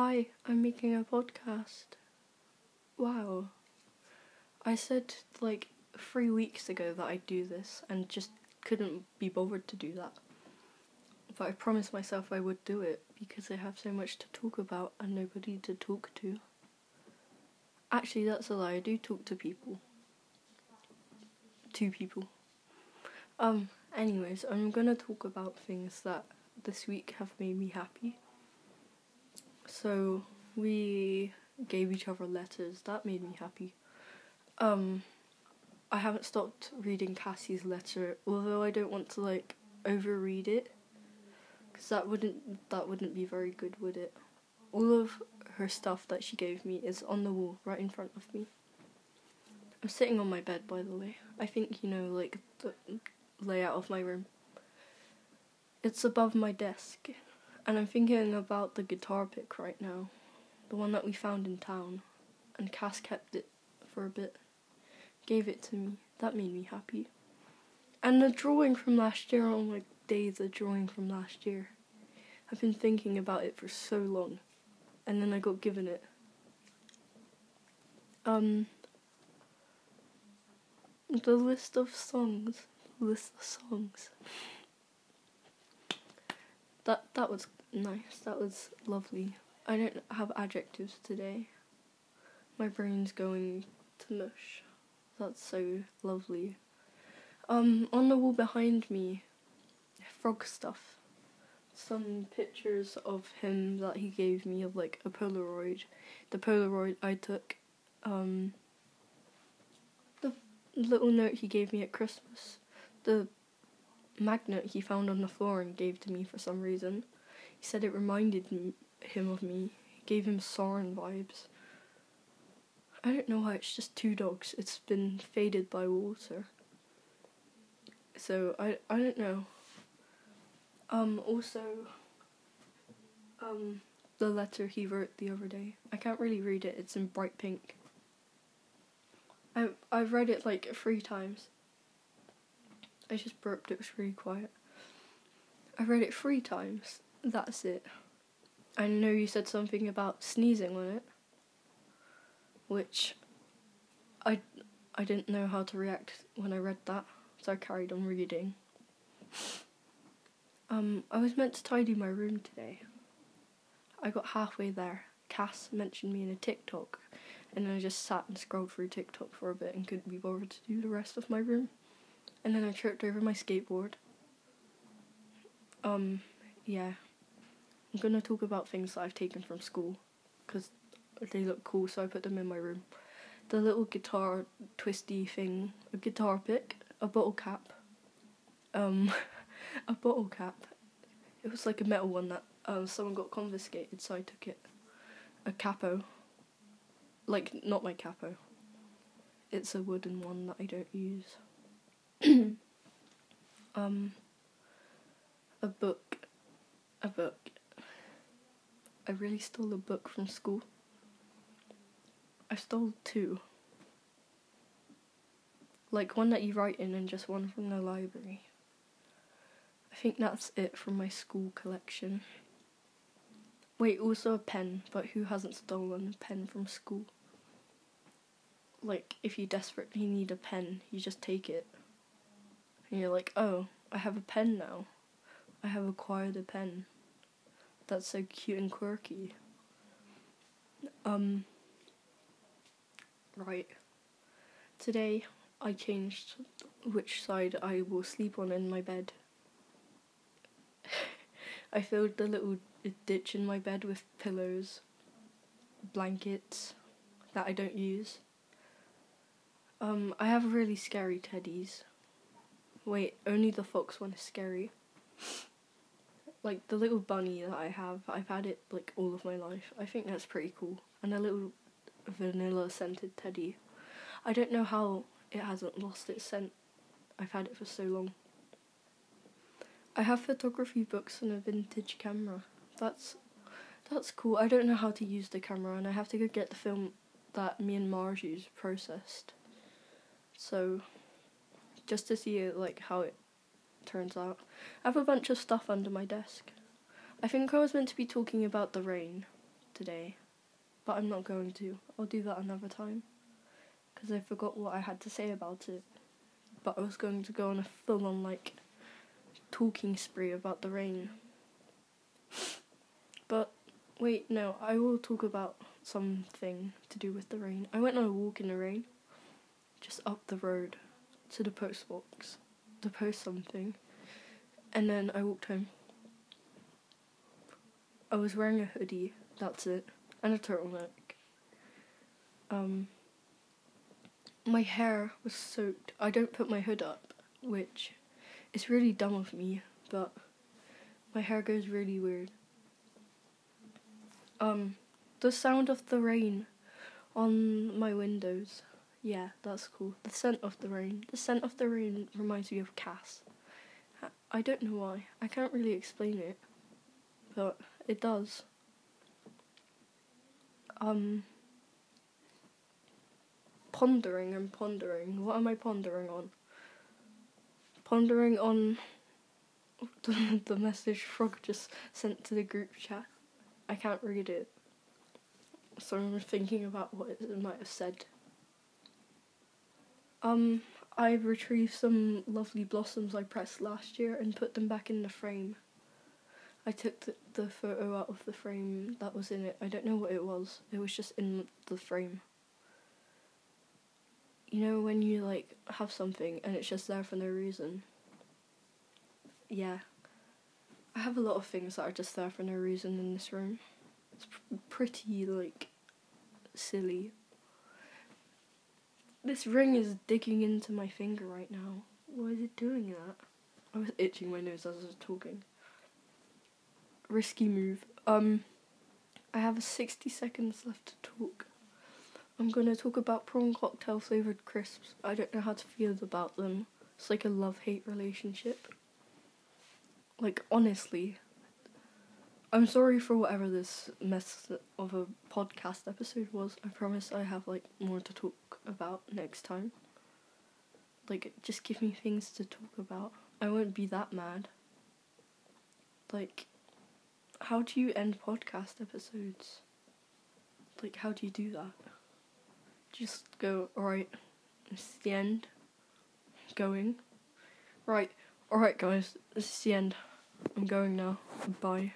Hi, I'm making a podcast. Wow. I said like three weeks ago that I'd do this and just couldn't be bothered to do that. But I promised myself I would do it because I have so much to talk about and nobody to talk to. Actually, that's a lie. I do talk to people. Two people. Um, anyways, I'm gonna talk about things that this week have made me happy. So, we gave each other letters. That made me happy. Um, I haven't stopped reading Cassie's letter, although I don't want to like overread it, because that wouldn't that wouldn't be very good, would it? All of her stuff that she gave me is on the wall right in front of me. I'm sitting on my bed, by the way. I think you know, like the layout of my room. It's above my desk, and I'm thinking about the guitar pick right now, the one that we found in town, and Cass kept it for a bit, gave it to me. That made me happy. And the drawing from last year, oh my days, the drawing from last year. I've been thinking about it for so long, and then I got given it. Um, the list of songs, list of songs. That that was nice. That was lovely. I don't have adjectives today. My brain's going to mush. That's so lovely. Um, on the wall behind me, frog stuff. Some pictures of him that he gave me of like a Polaroid. The Polaroid I took. Um, the little note he gave me at Christmas. The magnet he found on the floor and gave to me for some reason. He said it reminded him of me. It gave him Soren vibes. I don't know why it's just two dogs. It's been faded by water. So I I don't know. Um also um the letter he wrote the other day. I can't really read it. It's in bright pink. I I've read it like three times. I just burped. It was really quiet. I read it three times. That's it. I know you said something about sneezing on it, which I I didn't know how to react when I read that, so I carried on reading. Um, I was meant to tidy my room today. I got halfway there. Cass mentioned me in a TikTok, and then I just sat and scrolled through TikTok for a bit and couldn't be bothered to do the rest of my room. And then I tripped over my skateboard. Um, yeah. I'm gonna talk about things that I've taken from school, because they look cool, so I put them in my room. The little guitar twisty thing, a guitar pick, a bottle cap, um, a bottle cap. It was like a metal one that um, someone got confiscated, so I took it. A capo. Like, not my capo. It's a wooden one that I don't use. Um, a book. A book. I really stole a book from school. I stole two. Like one that you write in and just one from the library. I think that's it from my school collection. Wait, also a pen, but who hasn't stolen a pen from school? Like, if you desperately need a pen, you just take it. And you're like, oh, I have a pen now. I have acquired a pen. That's so cute and quirky. Um, right. Today, I changed which side I will sleep on in my bed. I filled the little ditch in my bed with pillows, blankets that I don't use. Um, I have really scary teddies. Wait, only the fox one is scary. like the little bunny that I have, I've had it like all of my life. I think that's pretty cool. And a little vanilla scented teddy. I don't know how it hasn't lost its scent. I've had it for so long. I have photography books and a vintage camera. That's that's cool. I don't know how to use the camera and I have to go get the film that me and Marge use processed. So just to see like how it turns out. I have a bunch of stuff under my desk. I think I was meant to be talking about the rain today, but I'm not going to. I'll do that another time because I forgot what I had to say about it. But I was going to go on a full on like talking spree about the rain. But wait, no, I will talk about something to do with the rain. I went on a walk in the rain, just up the road to the post box to post something, and then I walked home. I was wearing a hoodie, that's it, and a turtleneck. Um, my hair was soaked. I don't put my hood up, which is really dumb of me, but my hair goes really weird. Um, the sound of the rain on my windows. Yeah, that's cool. The scent of the rain. The scent of the rain reminds me of Cass. I don't know why. I can't really explain it, but it does. Um, pondering and pondering. What am I pondering on? Pondering on the, the message Frog just sent to the group chat. I can't read it. So I'm thinking about what it might have said. Um, I've retrieved some lovely blossoms I pressed last year and put them back in the frame. I took the, the photo out of the frame that was in it. I don't know what it was. It was just in the frame. You know when you like have something and it's just there for no reason. Yeah. I have a lot of things that are just there for no reason in this room. It's pr- pretty like silly. This ring is digging into my finger right now. Why is it doing that? I was itching my nose as I was talking. Risky move. Um, I have 60 seconds left to talk. I'm gonna talk about prawn cocktail flavored crisps. I don't know how to feel about them. It's like a love hate relationship. Like, honestly, I'm sorry for whatever this mess of a podcast episode was. I promise I have like more to talk about next time. Like just give me things to talk about. I won't be that mad. Like how do you end podcast episodes? Like how do you do that? Just go, alright, it's the end. Going. Right, alright guys, this is the end. I'm going now. Bye.